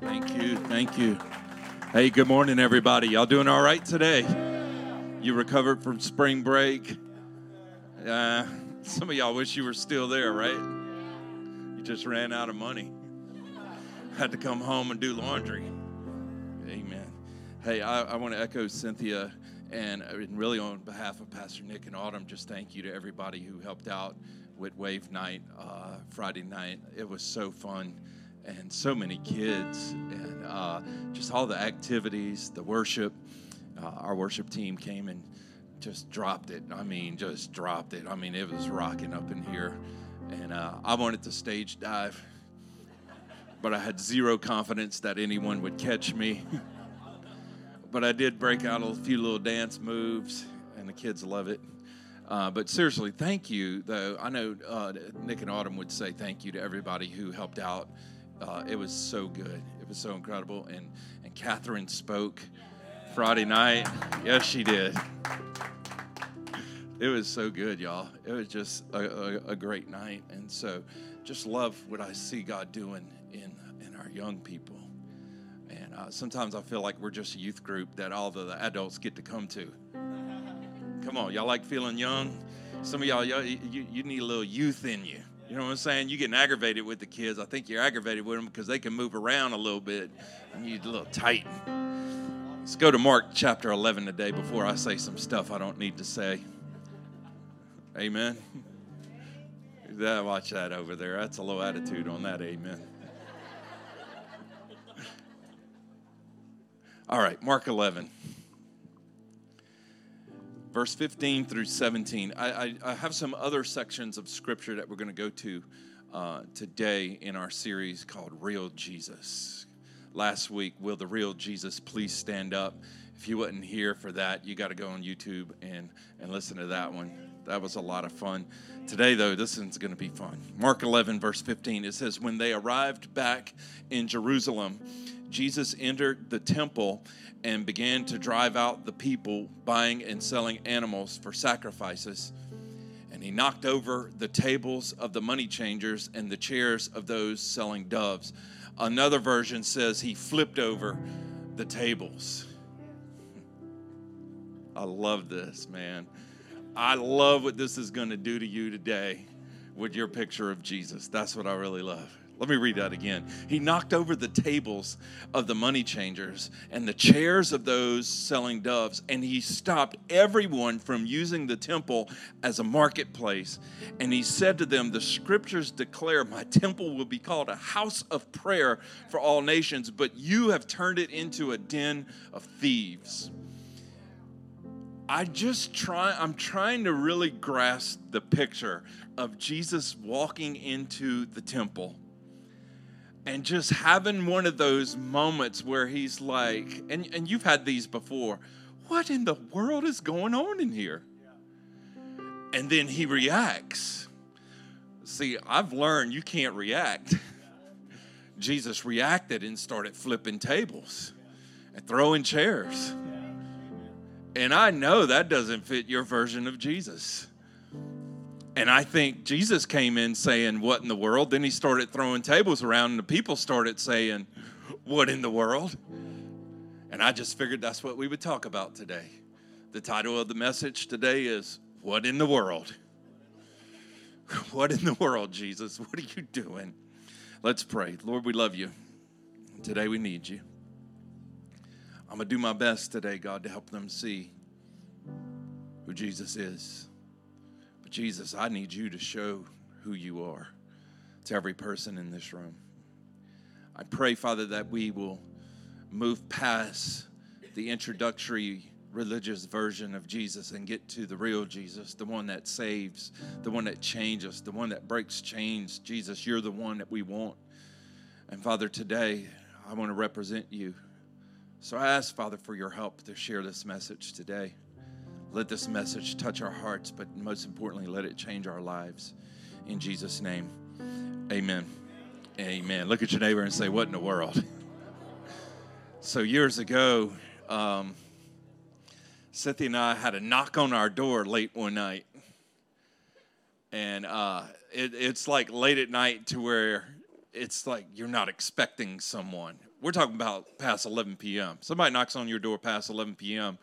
Thank you. Thank you. Hey, good morning, everybody. Y'all doing all right today? You recovered from spring break? Uh, some of y'all wish you were still there, right? You just ran out of money. Had to come home and do laundry. Amen. Hey, I, I want to echo Cynthia and really on behalf of Pastor Nick and Autumn, just thank you to everybody who helped out with Wave Night uh, Friday night. It was so fun and so many kids and uh, just all the activities, the worship. Uh, our worship team came and just dropped it. I mean, just dropped it. I mean, it was rocking up in here. And uh, I wanted to stage dive, but I had zero confidence that anyone would catch me. but I did break out a few little dance moves, and the kids love it. Uh, but seriously, thank you, though. I know uh, Nick and Autumn would say thank you to everybody who helped out uh, it was so good. It was so incredible. And and Catherine spoke Friday night. Yes, she did. It was so good, y'all. It was just a, a, a great night. And so just love what I see God doing in, in our young people. And uh, sometimes I feel like we're just a youth group that all the, adults get to come to. Come on, y'all like feeling young? Some of y'all, y'all you, you need a little youth in you. You know what I'm saying? You're getting aggravated with the kids. I think you're aggravated with them because they can move around a little bit and you're a little tight. Let's go to Mark chapter 11 today before I say some stuff I don't need to say. Amen. That, watch that over there. That's a low attitude on that. Amen. All right, Mark 11 verse 15 through 17. I, I, I, have some other sections of scripture that we're going to go to uh, today in our series called Real Jesus. Last week, Will the Real Jesus Please Stand Up? If you wasn't here for that, you got to go on YouTube and, and listen to that one. That was a lot of fun. Today, though, this one's going to be fun. Mark 11, verse 15, it says, When they arrived back in Jerusalem, Jesus entered the temple and began to drive out the people buying and selling animals for sacrifices. And he knocked over the tables of the money changers and the chairs of those selling doves. Another version says he flipped over the tables. I love this, man. I love what this is going to do to you today with your picture of Jesus. That's what I really love. Let me read that again. He knocked over the tables of the money changers and the chairs of those selling doves, and he stopped everyone from using the temple as a marketplace. And he said to them, The scriptures declare, My temple will be called a house of prayer for all nations, but you have turned it into a den of thieves. I just try I'm trying to really grasp the picture of Jesus walking into the temple and just having one of those moments where he's like, and, and you've had these before, what in the world is going on in here? And then he reacts. See, I've learned you can't react. Jesus reacted and started flipping tables and throwing chairs. And I know that doesn't fit your version of Jesus. And I think Jesus came in saying, What in the world? Then he started throwing tables around, and the people started saying, What in the world? And I just figured that's what we would talk about today. The title of the message today is, What in the World? What in the world, Jesus? What are you doing? Let's pray. Lord, we love you. Today we need you. I'm going to do my best today, God, to help them see who Jesus is. But Jesus, I need you to show who you are to every person in this room. I pray, Father, that we will move past the introductory religious version of Jesus and get to the real Jesus, the one that saves, the one that changes, the one that breaks chains. Jesus, you're the one that we want. And Father, today I want to represent you. So I ask, Father, for your help to share this message today. Let this message touch our hearts, but most importantly, let it change our lives. In Jesus' name, amen. Amen. Look at your neighbor and say, What in the world? so, years ago, um, Cynthia and I had a knock on our door late one night. And uh, it, it's like late at night to where it's like you're not expecting someone. We're talking about past 11 p.m. Somebody knocks on your door past 11 p.m.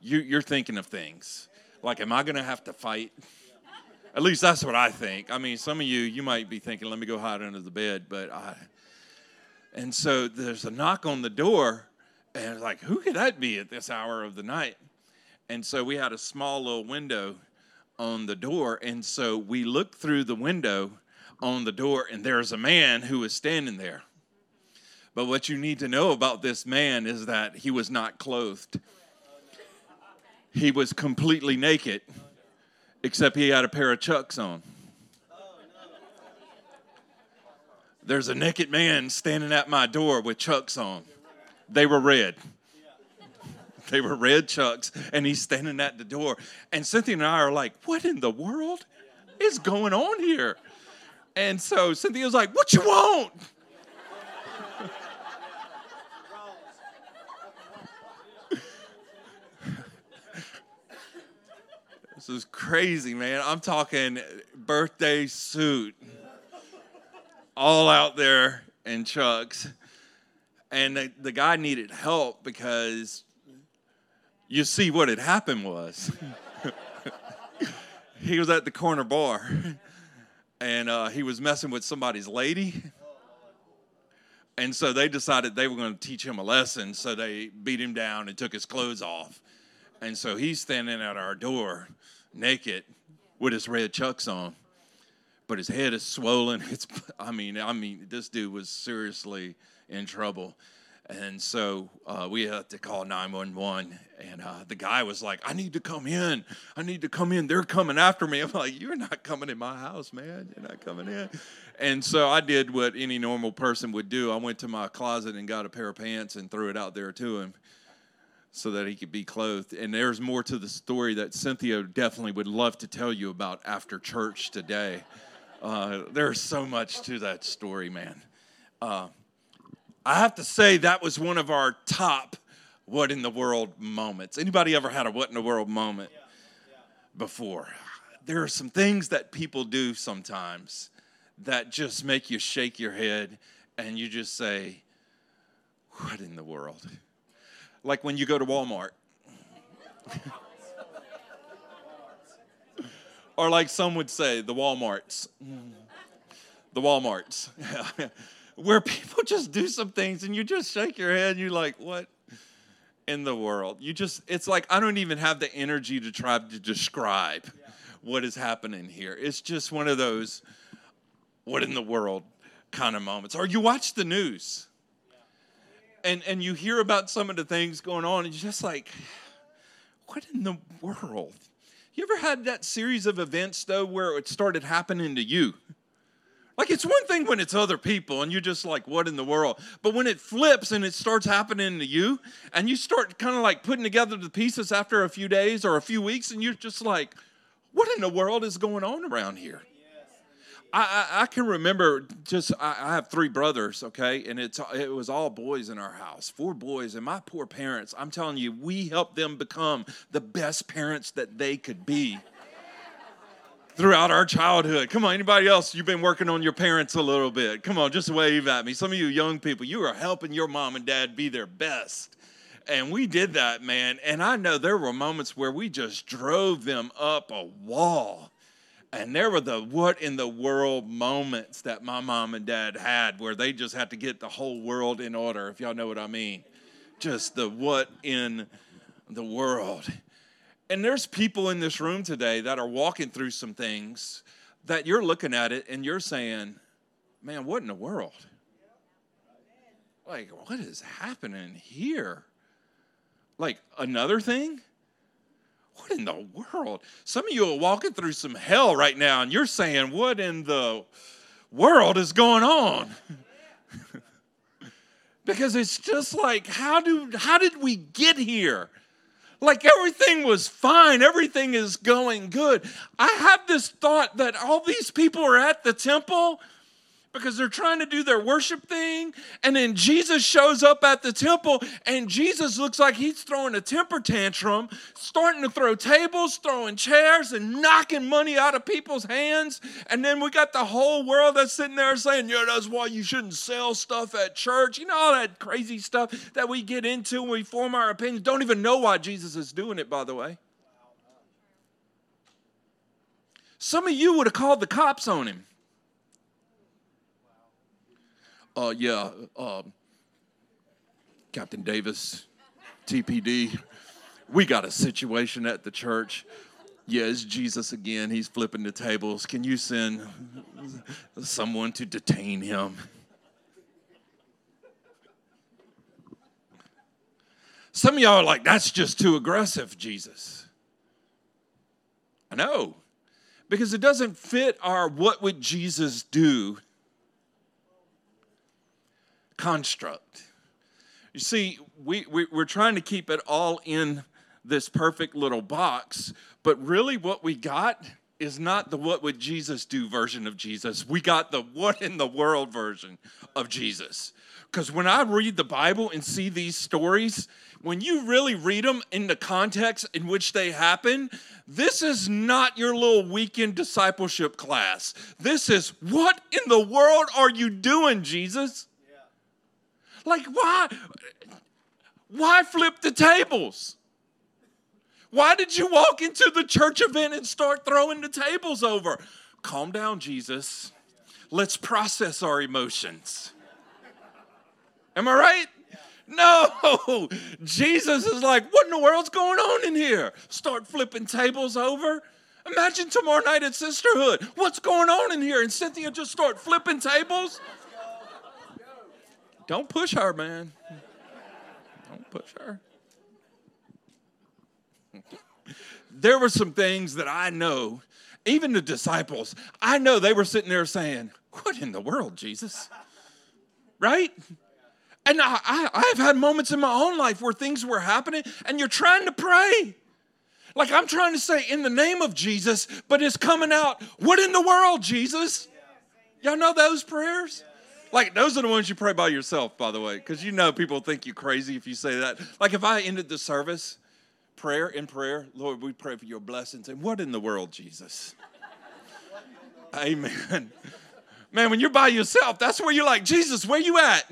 You, you're thinking of things like, am I going to have to fight? At least that's what I think. I mean, some of you, you might be thinking, let me go hide under the bed, but I. And so there's a knock on the door, and like, who could that be at this hour of the night? And so we had a small little window on the door, and so we looked through the window on the door, and there's a man who was standing there. But what you need to know about this man is that he was not clothed. He was completely naked except he had a pair of chucks on. There's a naked man standing at my door with chucks on. They were red. They were red chucks, and he's standing at the door. And Cynthia and I are like, What in the world is going on here? And so Cynthia was like, What you want? This is crazy, man. I'm talking birthday suit, all out there in chucks. And the, the guy needed help because you see what had happened was he was at the corner bar and uh, he was messing with somebody's lady. And so they decided they were going to teach him a lesson. So they beat him down and took his clothes off. And so he's standing at our door naked with his red chucks on. But his head is swollen. It's I mean, I mean, this dude was seriously in trouble. And so uh, we had to call 911. And uh, the guy was like, I need to come in. I need to come in. They're coming after me. I'm like, You're not coming in my house, man. You're not coming in. And so I did what any normal person would do. I went to my closet and got a pair of pants and threw it out there to him so that he could be clothed. And there's more to the story that Cynthia definitely would love to tell you about after church today. Uh, there's so much to that story, man. Uh, I have to say that was one of our top what in the world moments. Anybody ever had a what in the world moment before? There are some things that people do sometimes that just make you shake your head and you just say, What in the world? Like when you go to Walmart. or like some would say, the Walmarts. The Walmarts. Where people just do some things and you just shake your head and you're like, what in the world? You just, it's like, I don't even have the energy to try to describe what is happening here. It's just one of those, what in the world kind of moments. Or you watch the news and and you hear about some of the things going on, and you're just like, what in the world? You ever had that series of events though where it started happening to you? Like it's one thing when it's other people and you're just like, what in the world? But when it flips and it starts happening to you, and you start kind of like putting together the pieces after a few days or a few weeks, and you're just like, what in the world is going on around here? I, I, I can remember just I, I, have three brothers, okay, and it's it was all boys in our house, four boys, and my poor parents. I'm telling you, we helped them become the best parents that they could be throughout our childhood. Come on, anybody else? You've been working on your parents a little bit. Come on, just wave at me. Some of you young people, you are helping your mom and dad be their best. And we did that, man. And I know there were moments where we just drove them up a wall and there were the what in the world moments that my mom and dad had where they just had to get the whole world in order, if y'all know what I mean. Just the what in the world. And there's people in this room today that are walking through some things that you're looking at it and you're saying, man, what in the world? Like, what is happening here? Like, another thing? What in the world? Some of you are walking through some hell right now and you're saying, what in the world is going on? because it's just like, how do how did we get here? Like everything was fine, everything is going good. I have this thought that all these people are at the temple because they're trying to do their worship thing. And then Jesus shows up at the temple, and Jesus looks like he's throwing a temper tantrum, starting to throw tables, throwing chairs, and knocking money out of people's hands. And then we got the whole world that's sitting there saying, Yeah, that's why you shouldn't sell stuff at church. You know, all that crazy stuff that we get into when we form our opinions. Don't even know why Jesus is doing it, by the way. Some of you would have called the cops on him. Uh, yeah, uh, Captain Davis, TPD, we got a situation at the church. Yeah, it's Jesus again. He's flipping the tables. Can you send someone to detain him? Some of y'all are like, that's just too aggressive, Jesus. I know because it doesn't fit our what would Jesus do construct. You see, we, we, we're trying to keep it all in this perfect little box, but really what we got is not the what would Jesus do version of Jesus. We got the what in the world version of Jesus. Because when I read the Bible and see these stories, when you really read them in the context in which they happen, this is not your little weekend discipleship class. This is what in the world are you doing, Jesus? Like, why? Why flip the tables? Why did you walk into the church event and start throwing the tables over? Calm down, Jesus. Let's process our emotions. Am I right? No, Jesus is like, what in the world's going on in here? Start flipping tables over. Imagine tomorrow night at Sisterhood. What's going on in here? And Cynthia just start flipping tables. Don't push her, man. Don't push her. there were some things that I know, even the disciples, I know they were sitting there saying, What in the world, Jesus? Right? And I, I, have had moments in my own life where things were happening and you're trying to pray. Like I'm trying to say in the name of Jesus, but it's coming out, what in the world, Jesus? Y'all know those prayers? Like those are the ones you pray by yourself, by the way, because you know people think you crazy if you say that. Like if I ended the service, prayer in prayer, Lord, we pray for your blessings. And what in the world, Jesus? Amen. Man, when you're by yourself, that's where you're like, Jesus, where you at?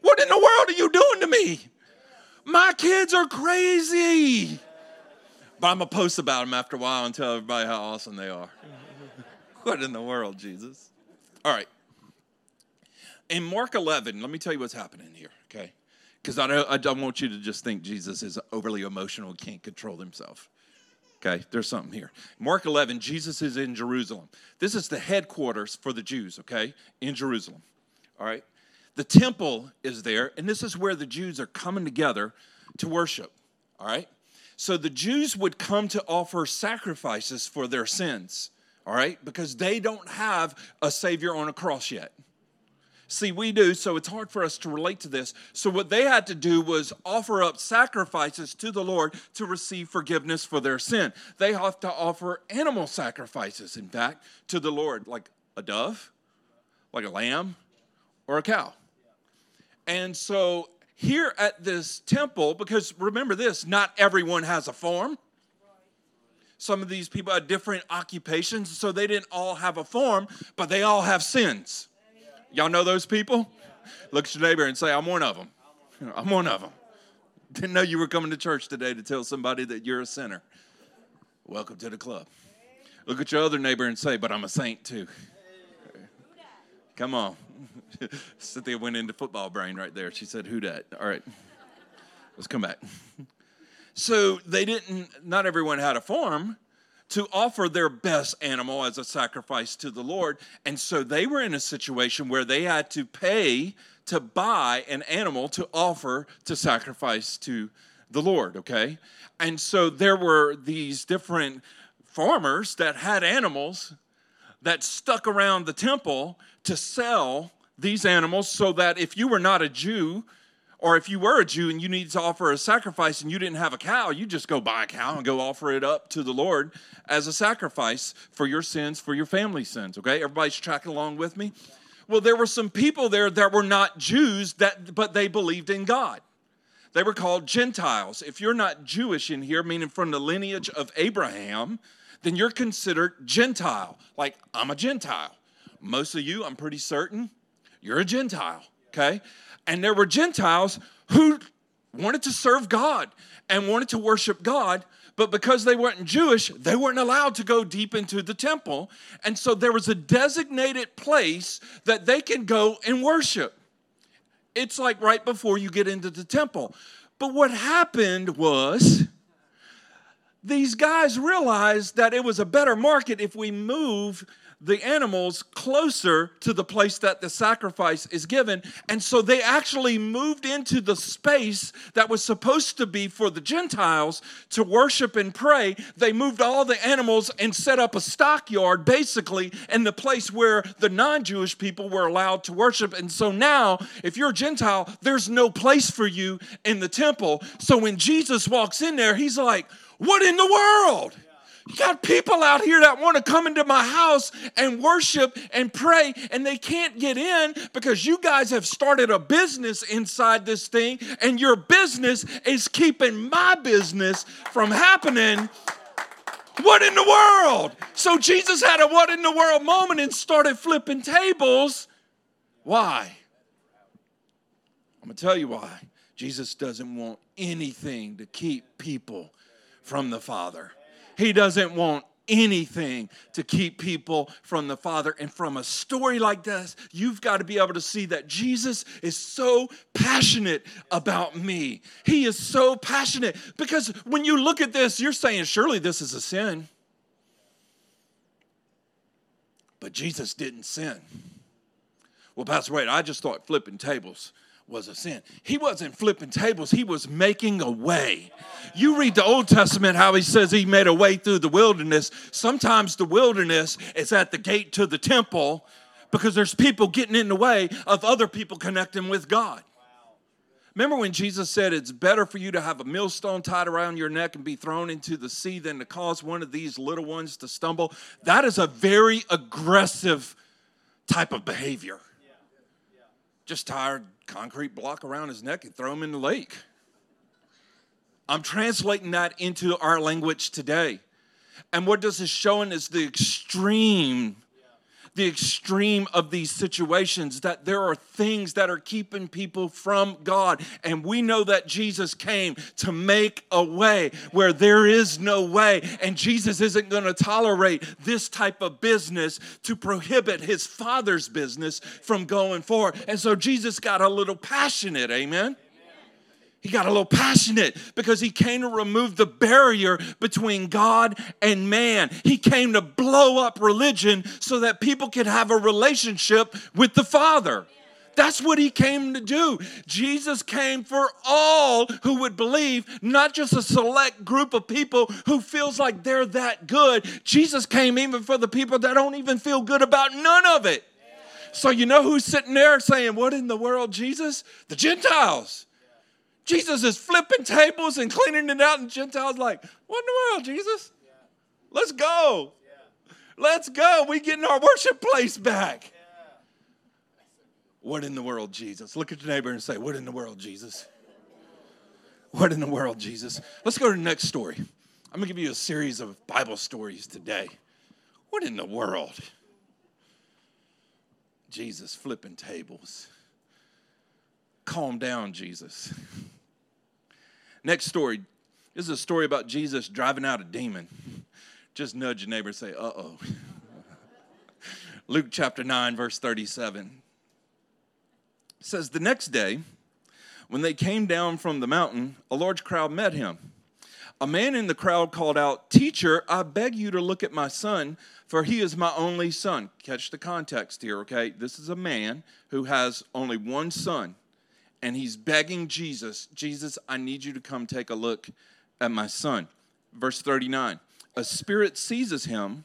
What in the world are you doing to me? My kids are crazy. But I'm going to post about them after a while and tell everybody how awesome they are. what in the world, Jesus? All right. In Mark 11, let me tell you what's happening here, okay? Because I don't, I don't want you to just think Jesus is overly emotional and can't control himself. Okay, there's something here. Mark 11, Jesus is in Jerusalem. This is the headquarters for the Jews, okay, in Jerusalem. All right. The temple is there, and this is where the Jews are coming together to worship. All right? So the Jews would come to offer sacrifices for their sins, all right? Because they don't have a Savior on a cross yet. See, we do, so it's hard for us to relate to this. So, what they had to do was offer up sacrifices to the Lord to receive forgiveness for their sin. They have to offer animal sacrifices, in fact, to the Lord, like a dove, like a lamb, or a cow. And so here at this temple, because remember this, not everyone has a farm. Some of these people had different occupations, so they didn't all have a farm, but they all have sins. Y'all know those people? Look at your neighbor and say, I'm one of them. I'm one of them. Didn't know you were coming to church today to tell somebody that you're a sinner. Welcome to the club. Look at your other neighbor and say, But I'm a saint too. Come on. Cynthia went into football brain right there. She said, Who dat? All right, let's come back. So they didn't, not everyone had a farm to offer their best animal as a sacrifice to the Lord. And so they were in a situation where they had to pay to buy an animal to offer to sacrifice to the Lord, okay? And so there were these different farmers that had animals that stuck around the temple to sell these animals so that if you were not a Jew, or if you were a Jew and you needed to offer a sacrifice and you didn't have a cow, you just go buy a cow and go offer it up to the Lord as a sacrifice for your sins, for your family sins. Okay, everybody's tracking along with me? Well, there were some people there that were not Jews that but they believed in God. They were called Gentiles. If you're not Jewish in here, meaning from the lineage of Abraham, then you're considered Gentile. Like, I'm a Gentile. Most of you, I'm pretty certain, you're a Gentile, okay? And there were Gentiles who wanted to serve God and wanted to worship God, but because they weren't Jewish, they weren't allowed to go deep into the temple. And so there was a designated place that they can go and worship. It's like right before you get into the temple. But what happened was these guys realized that it was a better market if we move the animals closer to the place that the sacrifice is given. And so they actually moved into the space that was supposed to be for the Gentiles to worship and pray. They moved all the animals and set up a stockyard basically in the place where the non Jewish people were allowed to worship. And so now, if you're a Gentile, there's no place for you in the temple. So when Jesus walks in there, he's like, What in the world? You got people out here that want to come into my house and worship and pray, and they can't get in because you guys have started a business inside this thing, and your business is keeping my business from happening. What in the world? So Jesus had a what in the world moment and started flipping tables. Why? I'm going to tell you why. Jesus doesn't want anything to keep people from the Father. He doesn't want anything to keep people from the Father. And from a story like this, you've got to be able to see that Jesus is so passionate about me. He is so passionate because when you look at this, you're saying, surely this is a sin. But Jesus didn't sin. Well, Pastor Wade, I just thought flipping tables was a sin. He wasn't flipping tables, he was making a way. You read the Old Testament how he says he made a way through the wilderness. Sometimes the wilderness is at the gate to the temple because there's people getting in the way of other people connecting with God. Remember when Jesus said it's better for you to have a millstone tied around your neck and be thrown into the sea than to cause one of these little ones to stumble? That is a very aggressive type of behavior. Just tired concrete block around his neck and throw him in the lake. I'm translating that into our language today. And what this is showing is the extreme the extreme of these situations that there are things that are keeping people from God. And we know that Jesus came to make a way where there is no way. And Jesus isn't going to tolerate this type of business to prohibit his Father's business from going forward. And so Jesus got a little passionate. Amen. He got a little passionate because he came to remove the barrier between God and man. He came to blow up religion so that people could have a relationship with the Father. That's what he came to do. Jesus came for all who would believe, not just a select group of people who feels like they're that good. Jesus came even for the people that don't even feel good about none of it. So you know who's sitting there saying, "What in the world, Jesus?" The Gentiles. Jesus is flipping tables and cleaning it out, and Gentiles like, what in the world, Jesus? Yeah. Let's go. Yeah. Let's go. We getting our worship place back. Yeah. What in the world, Jesus? Look at your neighbor and say, What in the world, Jesus? What in the world, Jesus? Let's go to the next story. I'm gonna give you a series of Bible stories today. What in the world? Jesus flipping tables. Calm down, Jesus. Next story. This is a story about Jesus driving out a demon. Just nudge your neighbor and say, uh oh. Luke chapter 9, verse 37 it says, The next day, when they came down from the mountain, a large crowd met him. A man in the crowd called out, Teacher, I beg you to look at my son, for he is my only son. Catch the context here, okay? This is a man who has only one son and he's begging Jesus, Jesus, I need you to come take a look at my son. Verse 39 A spirit seizes him,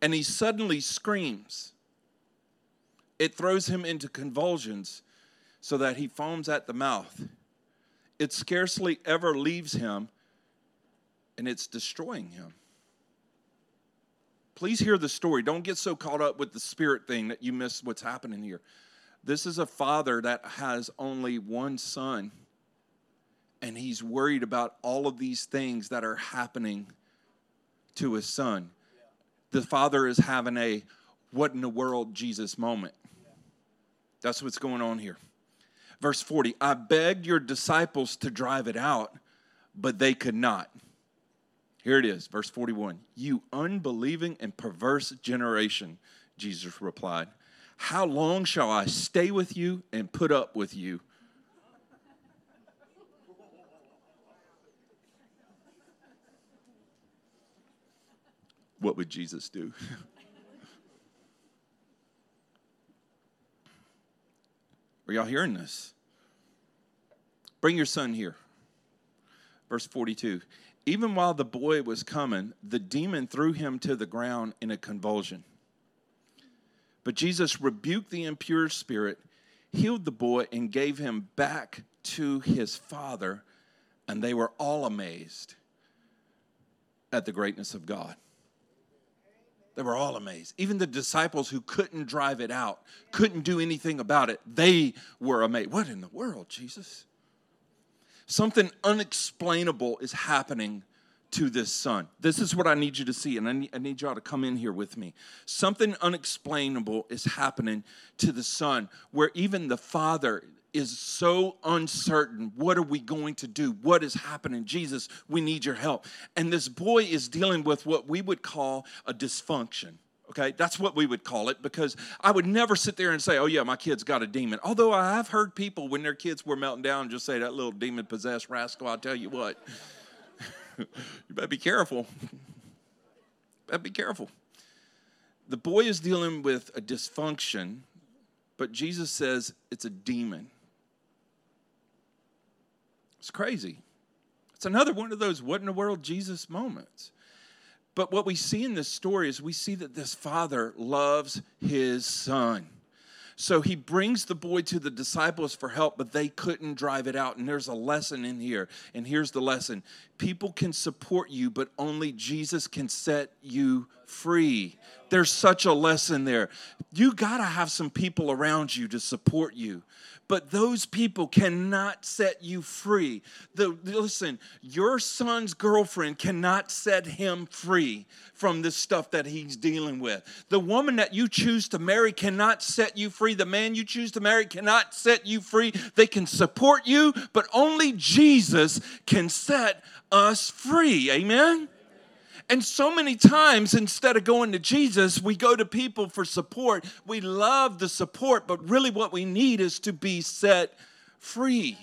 and he suddenly screams. It throws him into convulsions so that he foams at the mouth. It scarcely ever leaves him, and it's destroying him. Please hear the story. Don't get so caught up with the spirit thing that you miss what's happening here. This is a father that has only one son, and he's worried about all of these things that are happening to his son. The father is having a what in the world Jesus moment. That's what's going on here. Verse 40 I begged your disciples to drive it out, but they could not. Here it is, verse 41. You unbelieving and perverse generation, Jesus replied. How long shall I stay with you and put up with you? What would Jesus do? Are y'all hearing this? Bring your son here. Verse 42. Even while the boy was coming, the demon threw him to the ground in a convulsion. But Jesus rebuked the impure spirit, healed the boy, and gave him back to his father, and they were all amazed at the greatness of God. They were all amazed. Even the disciples who couldn't drive it out, couldn't do anything about it, they were amazed. What in the world, Jesus? Something unexplainable is happening to this son. This is what I need you to see, and I need, I need y'all to come in here with me. Something unexplainable is happening to the son, where even the father is so uncertain. What are we going to do? What is happening? Jesus, we need your help. And this boy is dealing with what we would call a dysfunction. Okay, that's what we would call it because I would never sit there and say, oh, yeah, my kid's got a demon. Although I have heard people when their kids were melting down just say, that little demon possessed rascal, I'll tell you what. You better be careful. better be careful. The boy is dealing with a dysfunction, but Jesus says it's a demon. It's crazy. It's another one of those what in the world Jesus moments. But what we see in this story is we see that this father loves his son. So he brings the boy to the disciples for help, but they couldn't drive it out. And there's a lesson in here. And here's the lesson people can support you, but only Jesus can set you free. There's such a lesson there. You got to have some people around you to support you but those people cannot set you free. The, listen, your son's girlfriend cannot set him free from this stuff that he's dealing with. The woman that you choose to marry cannot set you free. The man you choose to marry cannot set you free. They can support you, but only Jesus can set us free. Amen? And so many times, instead of going to Jesus, we go to people for support. We love the support, but really what we need is to be set free.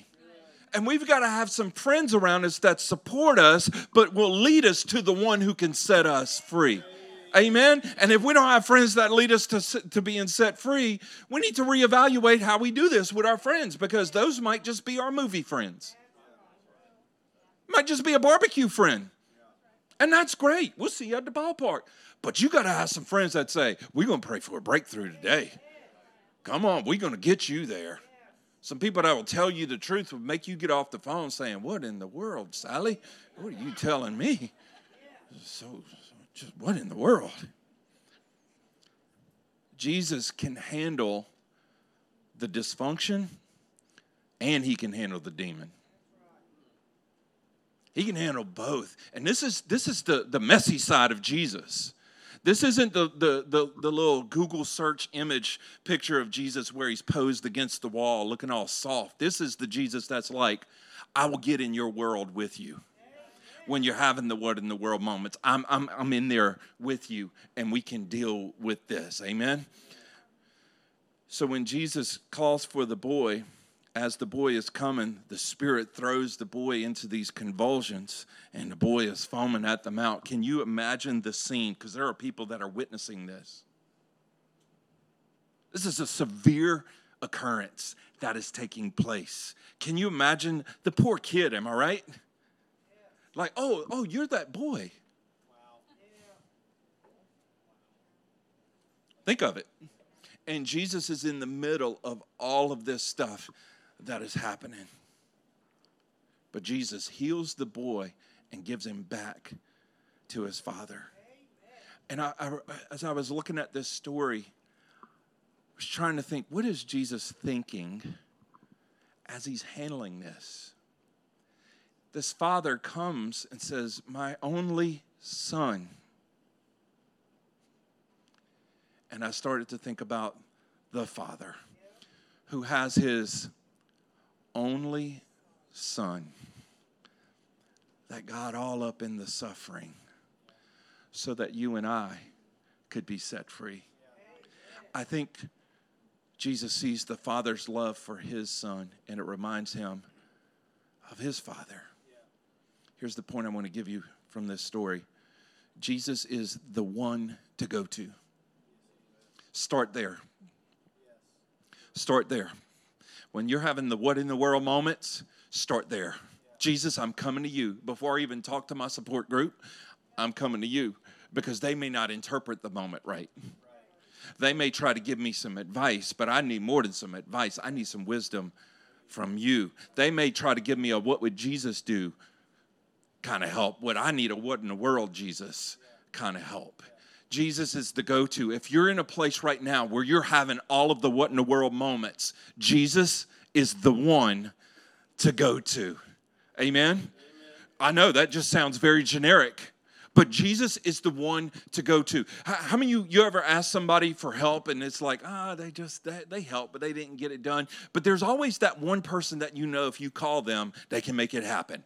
And we've got to have some friends around us that support us, but will lead us to the one who can set us free. Amen. And if we don't have friends that lead us to, to being set free, we need to reevaluate how we do this with our friends because those might just be our movie friends. Might just be a barbecue friend. And that's great. We'll see you at the ballpark. But you got to have some friends that say, We're going to pray for a breakthrough today. Come on, we're going to get you there. Some people that will tell you the truth will make you get off the phone saying, What in the world, Sally? What are you telling me? So, just what in the world? Jesus can handle the dysfunction and he can handle the demon. He can handle both. And this is this is the, the messy side of Jesus. This isn't the, the, the, the, little Google search image picture of Jesus where he's posed against the wall looking all soft. This is the Jesus that's like, I will get in your world with you. When you're having the what in the world moments, I'm, I'm, I'm in there with you and we can deal with this. Amen? So when Jesus calls for the boy, as the boy is coming, the spirit throws the boy into these convulsions, and the boy is foaming at the mouth. Can you imagine the scene? Because there are people that are witnessing this. This is a severe occurrence that is taking place. Can you imagine the poor kid? Am I right? Like, oh, oh, you're that boy. Wow. Think of it. And Jesus is in the middle of all of this stuff that is happening. But Jesus heals the boy and gives him back to his father. And I, I, as I was looking at this story, I was trying to think, what is Jesus thinking as he's handling this? This father comes and says, My only son. And I started to think about the father who has his only son that got all up in the suffering so that you and I could be set free. I think Jesus sees the Father's love for his Son, and it reminds him of his Father. Here's the point I want to give you from this story Jesus is the one to go to. Start there. Start there. When you're having the what in the world moments, start there. Jesus, I'm coming to you. Before I even talk to my support group, I'm coming to you because they may not interpret the moment right. They may try to give me some advice, but I need more than some advice. I need some wisdom from you. They may try to give me a what would Jesus do kind of help. What I need a what in the world, Jesus kind of help. Jesus is the go to. If you're in a place right now where you're having all of the what in the world moments, Jesus is the one to go to. Amen? Amen? I know that just sounds very generic, but Jesus is the one to go to. How, how many you, you ever ask somebody for help and it's like, ah, oh, they just, they, they help, but they didn't get it done? But there's always that one person that you know if you call them, they can make it happen.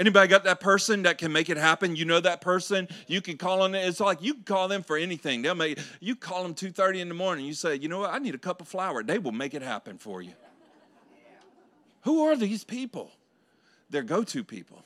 Anybody got that person that can make it happen? You know that person. You can call on it. It's like you can call them for anything. They'll make. You call them two thirty in the morning. You say, you know what? I need a cup of flour. They will make it happen for you. Who are these people? They're go-to people.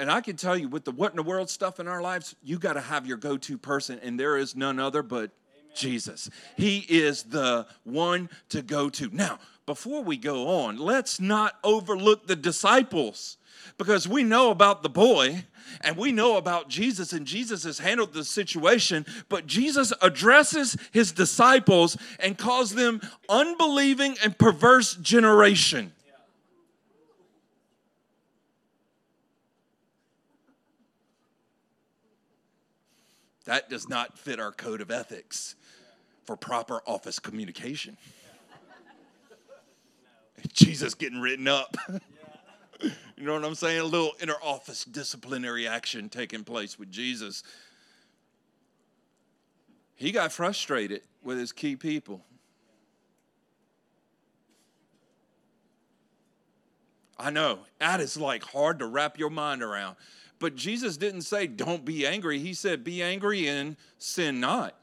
And I can tell you, with the what in the world stuff in our lives, you got to have your go to person, and there is none other but. Jesus. He is the one to go to. Now, before we go on, let's not overlook the disciples because we know about the boy and we know about Jesus, and Jesus has handled the situation, but Jesus addresses his disciples and calls them unbelieving and perverse generation. That does not fit our code of ethics for proper office communication. Jesus getting written up. you know what I'm saying? A little inter office disciplinary action taking place with Jesus. He got frustrated with his key people. I know, that is like hard to wrap your mind around. But Jesus didn't say, don't be angry. He said, be angry and sin not.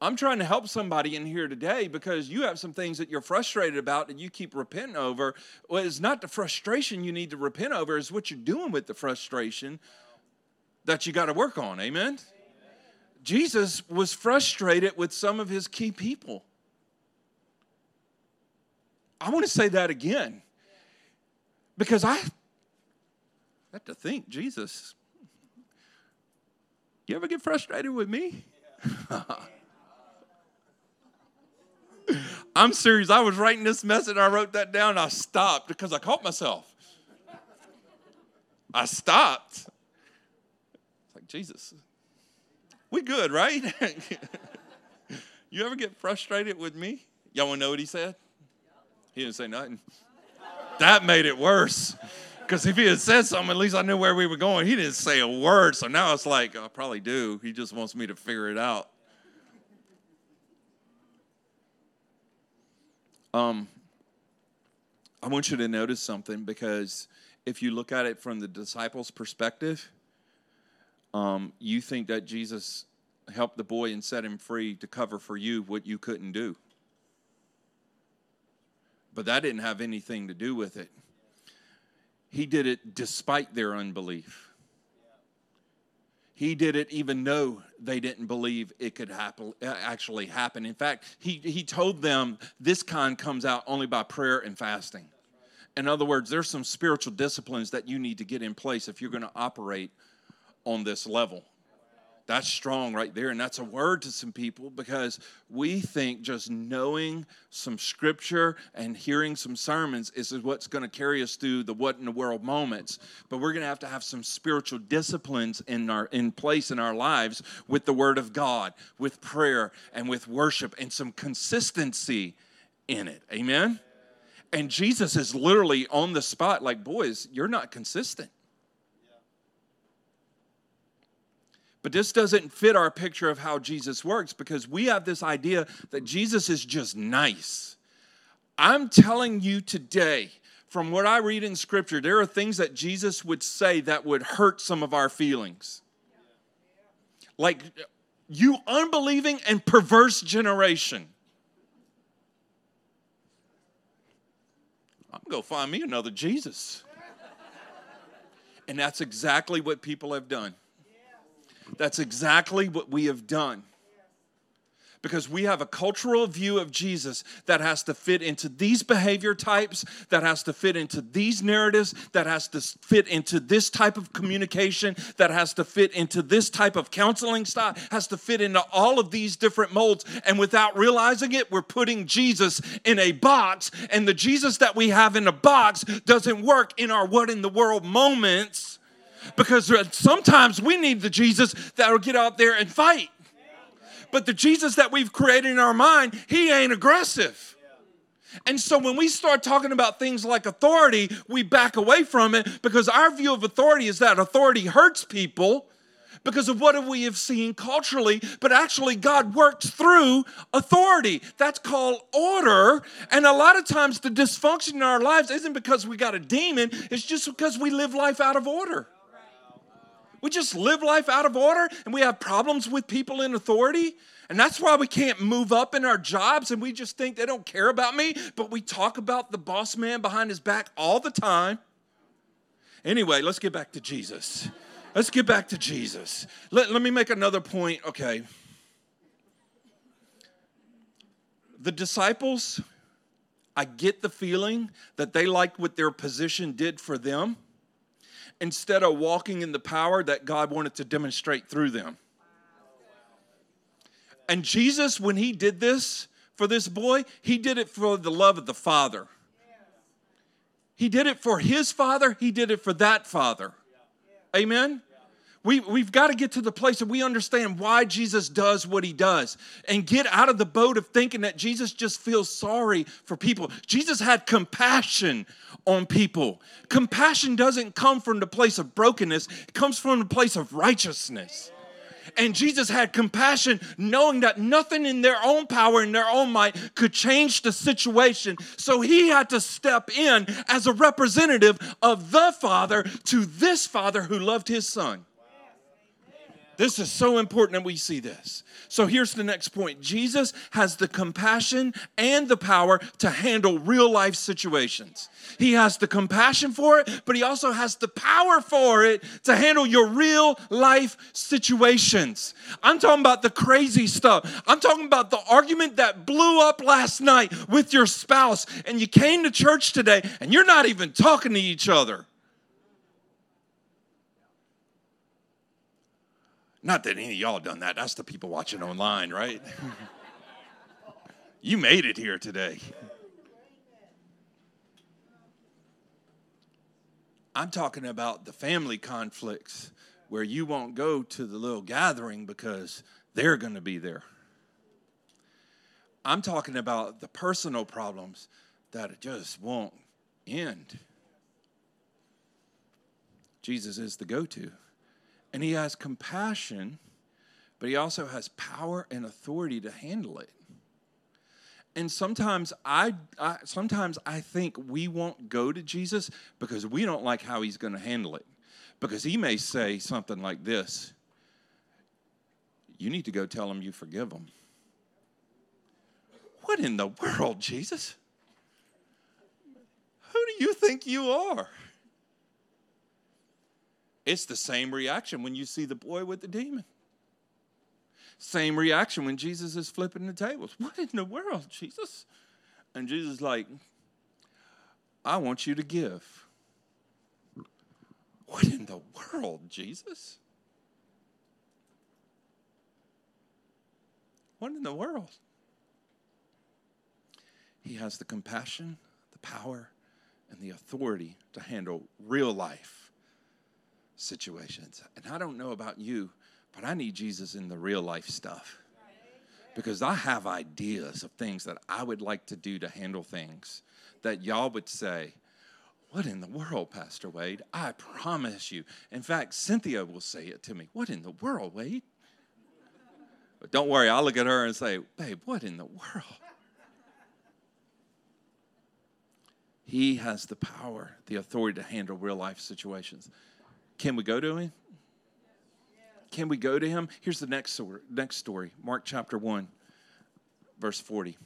I'm trying to help somebody in here today because you have some things that you're frustrated about and you keep repenting over. Well, it's not the frustration you need to repent over, it's what you're doing with the frustration that you got to work on. Amen? Amen? Jesus was frustrated with some of his key people. I want to say that again because I I have to think, Jesus, you ever get frustrated with me? I'm serious. I was writing this message. I wrote that down. I stopped because I caught myself. I stopped. It's like, Jesus, we good, right? you ever get frustrated with me? Y'all want to know what he said? He didn't say nothing. That made it worse. Because if he had said something, at least I knew where we were going. He didn't say a word. So now it's like, I probably do. He just wants me to figure it out. Um, I want you to notice something because if you look at it from the disciples' perspective, um, you think that Jesus helped the boy and set him free to cover for you what you couldn't do. But that didn't have anything to do with it. He did it despite their unbelief. He did it even though they didn't believe it could happen, uh, actually happen. In fact, he, he told them this kind comes out only by prayer and fasting. In other words, there's some spiritual disciplines that you need to get in place if you're going to operate on this level. That's strong right there. And that's a word to some people because we think just knowing some scripture and hearing some sermons is what's going to carry us through the what in the world moments. But we're going to have to have some spiritual disciplines in our in place in our lives with the word of God, with prayer and with worship and some consistency in it. Amen. And Jesus is literally on the spot like, "Boys, you're not consistent." But this doesn't fit our picture of how Jesus works because we have this idea that Jesus is just nice. I'm telling you today, from what I read in Scripture, there are things that Jesus would say that would hurt some of our feelings. Like, you unbelieving and perverse generation. I'm going to find me another Jesus. And that's exactly what people have done. That's exactly what we have done. Because we have a cultural view of Jesus that has to fit into these behavior types, that has to fit into these narratives, that has to fit into this type of communication, that has to fit into this type of counseling style, has to fit into all of these different molds. And without realizing it, we're putting Jesus in a box. And the Jesus that we have in a box doesn't work in our what in the world moments because sometimes we need the Jesus that will get out there and fight. But the Jesus that we've created in our mind, he ain't aggressive. And so when we start talking about things like authority, we back away from it because our view of authority is that authority hurts people because of what we have seen culturally, but actually God works through authority. That's called order. And a lot of times the dysfunction in our lives isn't because we got a demon, it's just because we live life out of order. We just live life out of order and we have problems with people in authority. And that's why we can't move up in our jobs and we just think they don't care about me. But we talk about the boss man behind his back all the time. Anyway, let's get back to Jesus. Let's get back to Jesus. Let, let me make another point. Okay. The disciples, I get the feeling that they liked what their position did for them instead of walking in the power that God wanted to demonstrate through them. And Jesus, when he did this for this boy, he did it for the love of the Father. He did it for his father, he did it for that father. Amen? We, we've got to get to the place that we understand why Jesus does what he does and get out of the boat of thinking that Jesus just feels sorry for people. Jesus had compassion on people. Compassion doesn't come from the place of brokenness, it comes from the place of righteousness. And Jesus had compassion, knowing that nothing in their own power and their own might could change the situation. So he had to step in as a representative of the Father to this Father who loved his Son. This is so important that we see this. So here's the next point Jesus has the compassion and the power to handle real life situations. He has the compassion for it, but he also has the power for it to handle your real life situations. I'm talking about the crazy stuff. I'm talking about the argument that blew up last night with your spouse, and you came to church today and you're not even talking to each other. Not that any of y'all done that. That's the people watching online, right? you made it here today. I'm talking about the family conflicts where you won't go to the little gathering because they're going to be there. I'm talking about the personal problems that just won't end. Jesus is the go to. And he has compassion, but he also has power and authority to handle it. And sometimes I, I sometimes I think we won't go to Jesus because we don't like how he's going to handle it. Because he may say something like this. You need to go tell him you forgive him. What in the world, Jesus? Who do you think you are? It's the same reaction when you see the boy with the demon. Same reaction when Jesus is flipping the tables. What in the world, Jesus? And Jesus is like, I want you to give. What in the world, Jesus? What in the world? He has the compassion, the power, and the authority to handle real life situations. And I don't know about you, but I need Jesus in the real life stuff. Because I have ideas of things that I would like to do to handle things that y'all would say, What in the world, Pastor Wade? I promise you. In fact, Cynthia will say it to me. What in the world, Wade? But don't worry, I'll look at her and say, Babe, what in the world? He has the power, the authority to handle real life situations. Can we go to him? Can we go to him? Here's the next story, next story Mark chapter 1, verse 40.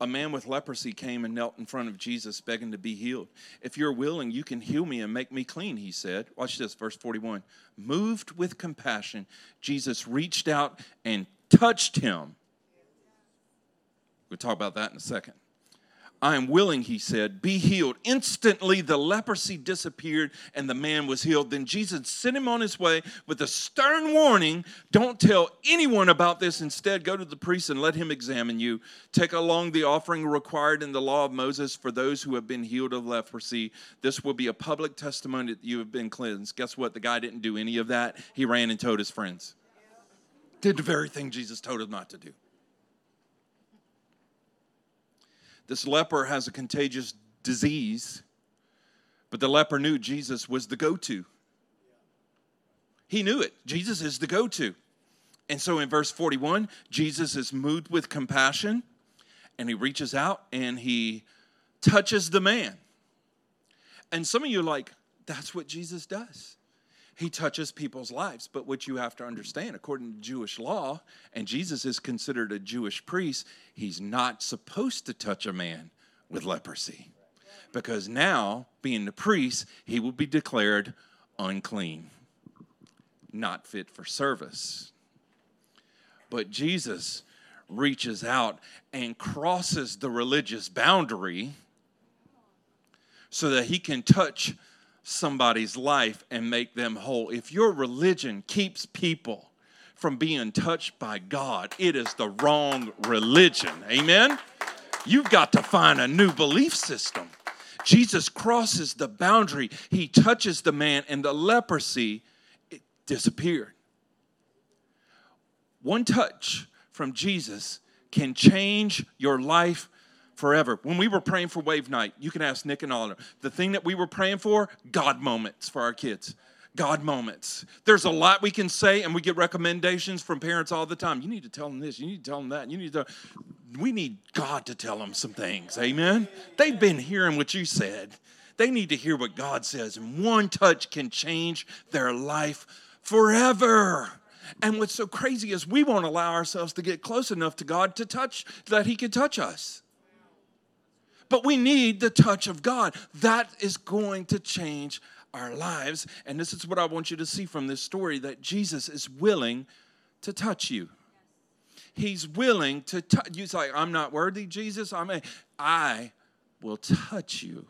A man with leprosy came and knelt in front of Jesus, begging to be healed. If you're willing, you can heal me and make me clean, he said. Watch this, verse 41. Moved with compassion, Jesus reached out and touched him. We'll talk about that in a second. I am willing, he said, be healed. Instantly, the leprosy disappeared and the man was healed. Then Jesus sent him on his way with a stern warning don't tell anyone about this. Instead, go to the priest and let him examine you. Take along the offering required in the law of Moses for those who have been healed of leprosy. This will be a public testimony that you have been cleansed. Guess what? The guy didn't do any of that. He ran and told his friends. Did the very thing Jesus told him not to do. This leper has a contagious disease, but the leper knew Jesus was the go to. He knew it. Jesus is the go to. And so in verse 41, Jesus is moved with compassion and he reaches out and he touches the man. And some of you are like, that's what Jesus does. He touches people's lives. But what you have to understand, according to Jewish law, and Jesus is considered a Jewish priest, he's not supposed to touch a man with leprosy. Because now, being the priest, he will be declared unclean, not fit for service. But Jesus reaches out and crosses the religious boundary so that he can touch somebody's life and make them whole. If your religion keeps people from being touched by God, it is the wrong religion. Amen? You've got to find a new belief system. Jesus crosses the boundary, he touches the man, and the leprosy disappeared. One touch from Jesus can change your life forever. When we were praying for Wave Night, you can ask Nick and Oliver. The thing that we were praying for, God moments for our kids. God moments. There's a lot we can say, and we get recommendations from parents all the time. You need to tell them this. You need to tell them that. You need to. We need God to tell them some things. Amen. They've been hearing what you said. They need to hear what God says, and one touch can change their life forever. And what's so crazy is we won't allow ourselves to get close enough to God to touch that He can touch us. But we need the touch of God. That is going to change our lives. And this is what I want you to see from this story that Jesus is willing to touch you. He's willing to touch you. Say, I'm not worthy, Jesus. I'm a, I will touch you.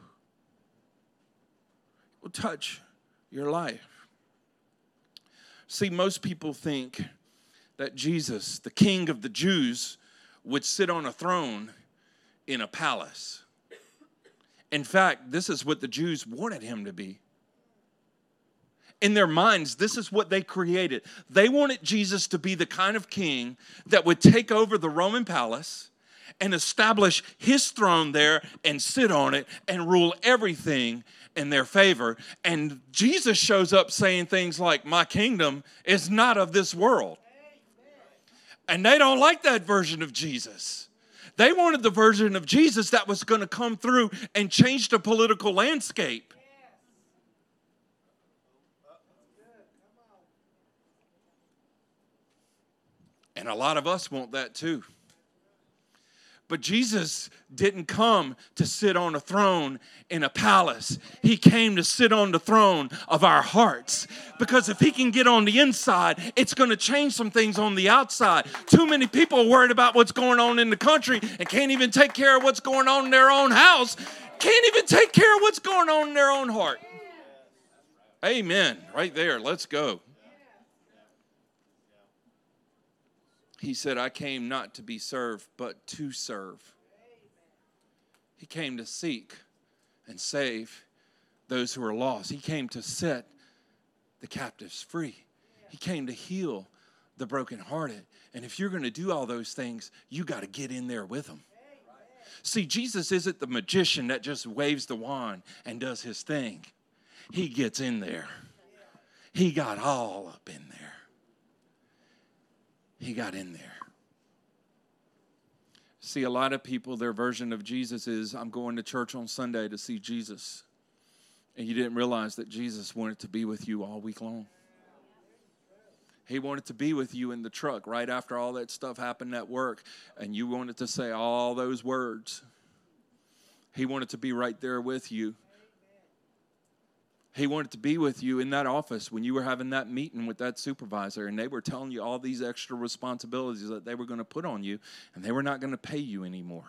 Will touch your life. See, most people think that Jesus, the King of the Jews, would sit on a throne in a palace. In fact, this is what the Jews wanted him to be. In their minds, this is what they created. They wanted Jesus to be the kind of king that would take over the Roman palace and establish his throne there and sit on it and rule everything in their favor. And Jesus shows up saying things like, My kingdom is not of this world. And they don't like that version of Jesus. They wanted the version of Jesus that was going to come through and change the political landscape. And a lot of us want that too. But Jesus didn't come to sit on a throne in a palace. He came to sit on the throne of our hearts. Because if He can get on the inside, it's going to change some things on the outside. Too many people are worried about what's going on in the country and can't even take care of what's going on in their own house, can't even take care of what's going on in their own heart. Amen. Right there. Let's go. He said, I came not to be served, but to serve. He came to seek and save those who are lost. He came to set the captives free. He came to heal the brokenhearted. And if you're going to do all those things, you got to get in there with them. See, Jesus isn't the magician that just waves the wand and does his thing. He gets in there. He got all up in there. He got in there. See, a lot of people, their version of Jesus is I'm going to church on Sunday to see Jesus. And you didn't realize that Jesus wanted to be with you all week long. He wanted to be with you in the truck right after all that stuff happened at work, and you wanted to say all those words. He wanted to be right there with you. He wanted to be with you in that office when you were having that meeting with that supervisor, and they were telling you all these extra responsibilities that they were going to put on you, and they were not going to pay you anymore.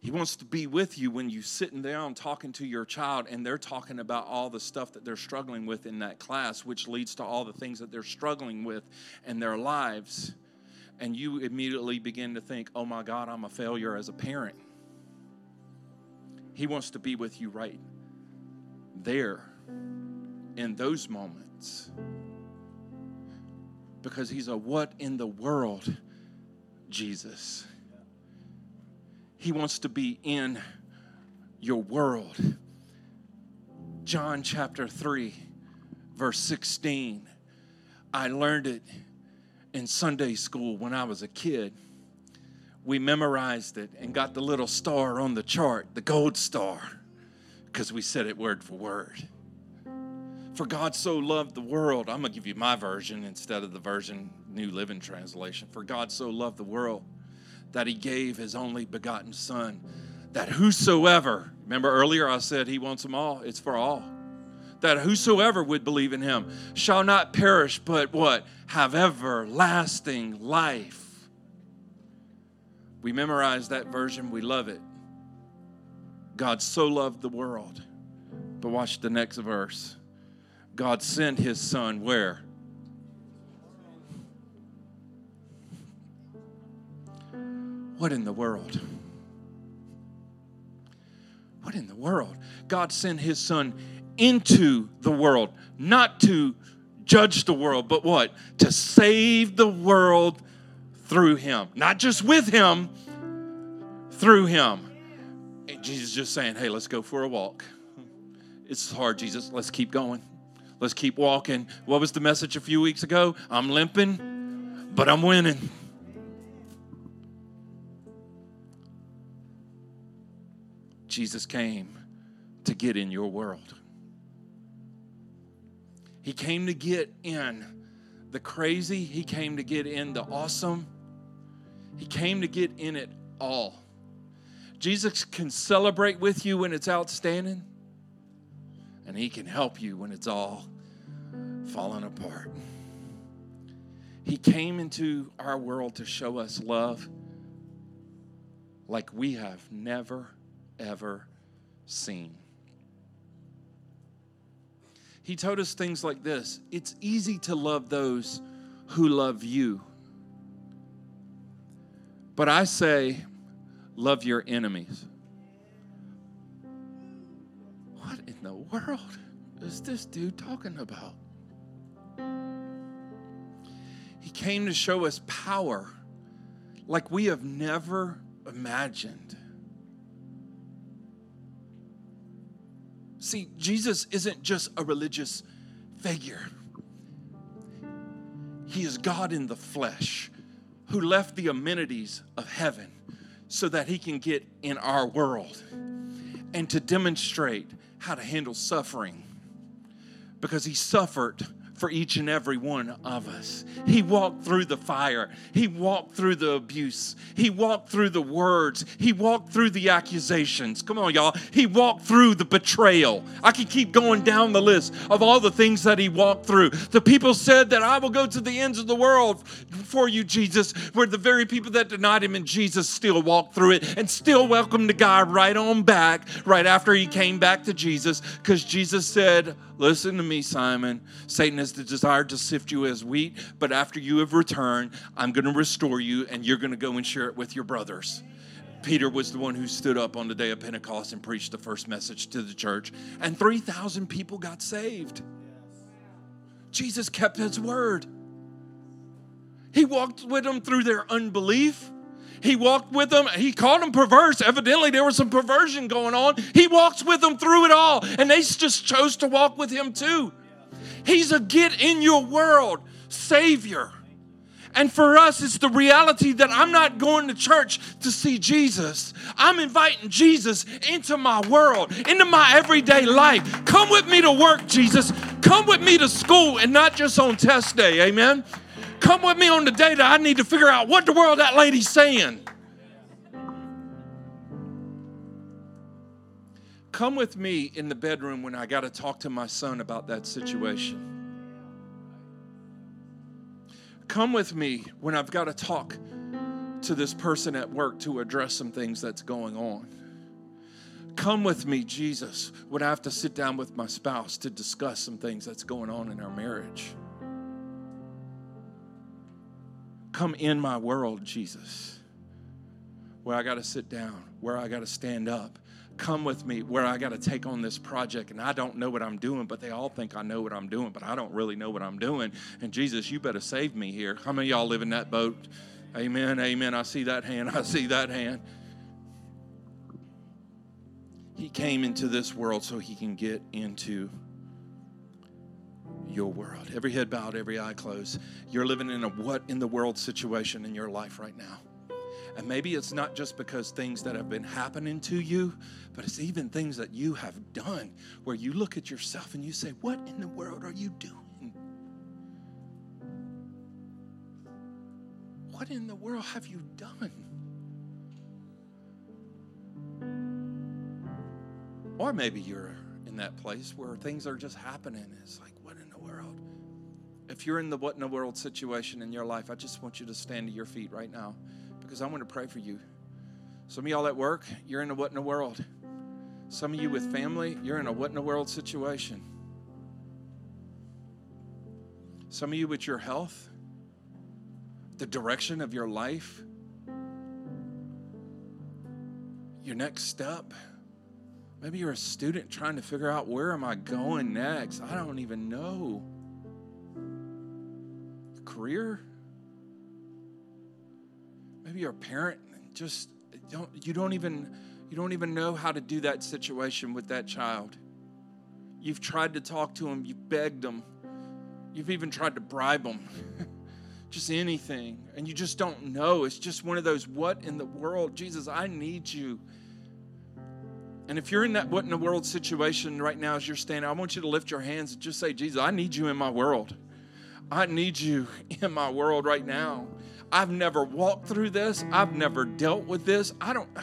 He wants to be with you when you're sitting down talking to your child and they're talking about all the stuff that they're struggling with in that class, which leads to all the things that they're struggling with in their lives. And you immediately begin to think, oh my God, I'm a failure as a parent. He wants to be with you right there in those moments. Because he's a what in the world Jesus. He wants to be in your world. John chapter 3, verse 16. I learned it in Sunday school when I was a kid. We memorized it and got the little star on the chart, the gold star, because we said it word for word. For God so loved the world, I'm going to give you my version instead of the version New Living Translation. For God so loved the world that he gave his only begotten Son, that whosoever, remember earlier I said he wants them all, it's for all. That whosoever would believe in him shall not perish, but what? Have everlasting life. We memorize that version, we love it. God so loved the world. But watch the next verse. God sent his son where? What in the world? What in the world? God sent his son into the world, not to judge the world, but what? To save the world through him. Not just with him, through him. And Jesus just saying, hey, let's go for a walk. It's hard, Jesus. Let's keep going. Let's keep walking. What was the message a few weeks ago? I'm limping, but I'm winning. Jesus came to get in your world. He came to get in the crazy, He came to get in the awesome, He came to get in it all. Jesus can celebrate with you when it's outstanding, and He can help you when it's all falling apart. He came into our world to show us love like we have never ever seen. He told us things like this It's easy to love those who love you. But I say, love your enemies. What in the world is this dude talking about? He came to show us power like we have never imagined. See, Jesus isn't just a religious figure, He is God in the flesh who left the amenities of heaven so that He can get in our world and to demonstrate how to handle suffering. Because He suffered for each and every one of us. He walked through the fire. He walked through the abuse. He walked through the words. He walked through the accusations. Come on, y'all. He walked through the betrayal. I can keep going down the list of all the things that he walked through. The people said that I will go to the ends of the world for you, Jesus, where the very people that denied him and Jesus still walked through it and still welcomed the guy right on back right after he came back to Jesus because Jesus said, Listen to me, Simon. Satan has the desire to sift you as wheat, but after you have returned, I'm going to restore you and you're going to go and share it with your brothers. Peter was the one who stood up on the day of Pentecost and preached the first message to the church, and 3,000 people got saved. Jesus kept his word. He walked with them through their unbelief. He walked with them. He called them perverse. Evidently, there was some perversion going on. He walks with them through it all, and they just chose to walk with him too. He's a get in your world Savior. And for us, it's the reality that I'm not going to church to see Jesus. I'm inviting Jesus into my world, into my everyday life. Come with me to work, Jesus. Come with me to school and not just on test day. Amen. Come with me on the day that I need to figure out what the world that lady's saying. Come with me in the bedroom when I got to talk to my son about that situation. Come with me when I've got to talk to this person at work to address some things that's going on. Come with me, Jesus, when I have to sit down with my spouse to discuss some things that's going on in our marriage. Come in my world, Jesus, where I got to sit down, where I got to stand up. Come with me where I got to take on this project and I don't know what I'm doing, but they all think I know what I'm doing, but I don't really know what I'm doing. And Jesus, you better save me here. How many y'all live in that boat? Amen, amen. I see that hand. I see that hand. He came into this world so he can get into your world. Every head bowed, every eye closed. You're living in a what in the world situation in your life right now. And maybe it's not just because things that have been happening to you, but it's even things that you have done where you look at yourself and you say, What in the world are you doing? What in the world have you done? Or maybe you're in that place where things are just happening. It's like, world. If you're in the what in the world situation in your life, I just want you to stand to your feet right now because I want to pray for you. Some of y'all at work, you're in a what in the world. Some of you with family, you're in a what in the world situation. Some of you with your health, the direction of your life, your next step. Maybe you're a student trying to figure out where am I going next? I don't even know. Career? Maybe you're a parent just don't you don't even you don't even know how to do that situation with that child. You've tried to talk to him, you've begged him. You've even tried to bribe him. just anything and you just don't know. It's just one of those what in the world? Jesus, I need you. And if you're in that what in the world situation right now as you're standing, I want you to lift your hands and just say, Jesus, I need you in my world. I need you in my world right now. I've never walked through this, I've never dealt with this. I don't.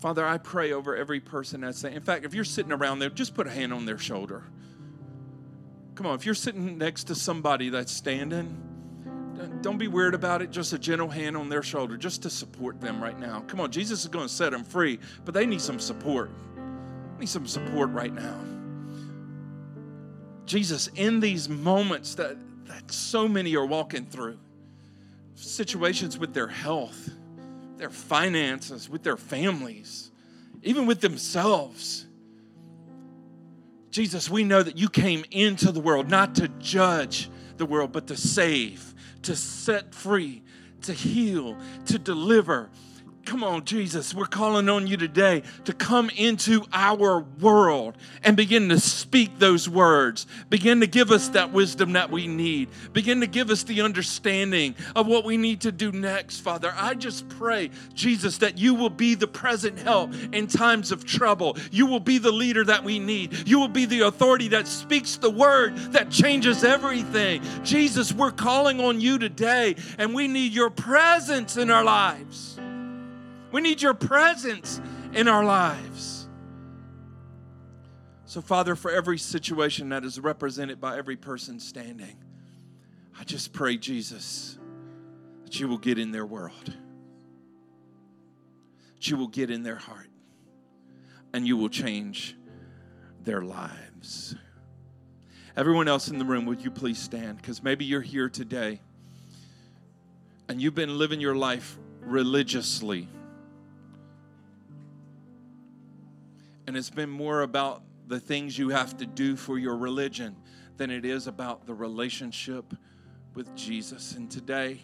Father, I pray over every person that's saying, in fact, if you're sitting around there, just put a hand on their shoulder. Come on, if you're sitting next to somebody that's standing, don't be weird about it. Just a gentle hand on their shoulder, just to support them right now. Come on, Jesus is going to set them free, but they need some support. Need some support right now. Jesus, in these moments that, that so many are walking through, situations with their health, their finances, with their families, even with themselves. Jesus, we know that you came into the world not to judge the world, but to save to set free, to heal, to deliver. Come on, Jesus, we're calling on you today to come into our world and begin to speak those words. Begin to give us that wisdom that we need. Begin to give us the understanding of what we need to do next, Father. I just pray, Jesus, that you will be the present help in times of trouble. You will be the leader that we need. You will be the authority that speaks the word that changes everything. Jesus, we're calling on you today, and we need your presence in our lives. We need your presence in our lives. So, Father, for every situation that is represented by every person standing, I just pray, Jesus, that you will get in their world, that you will get in their heart, and you will change their lives. Everyone else in the room, would you please stand? Because maybe you're here today and you've been living your life religiously And it's been more about the things you have to do for your religion than it is about the relationship with Jesus. And today,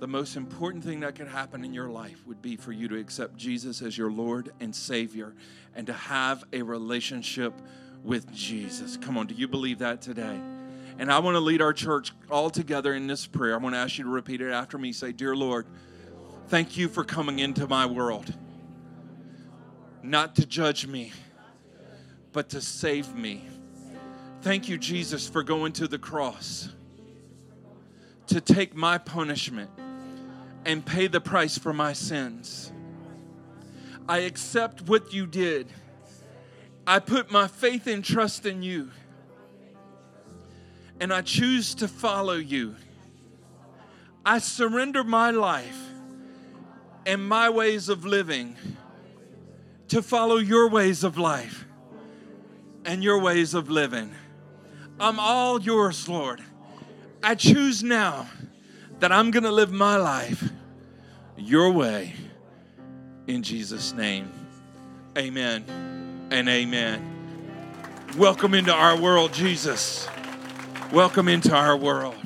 the most important thing that could happen in your life would be for you to accept Jesus as your Lord and Savior and to have a relationship with Jesus. Come on, do you believe that today? And I want to lead our church all together in this prayer. I want to ask you to repeat it after me. Say, Dear Lord, thank you for coming into my world not to judge me, but to save me. Thank you, Jesus, for going to the cross to take my punishment and pay the price for my sins. I accept what you did. I put my faith and trust in you. And I choose to follow you. I surrender my life and my ways of living to follow your ways of life and your ways of living. I'm all yours, Lord. I choose now that I'm going to live my life your way in Jesus' name. Amen and amen. Welcome into our world, Jesus. Welcome into our world.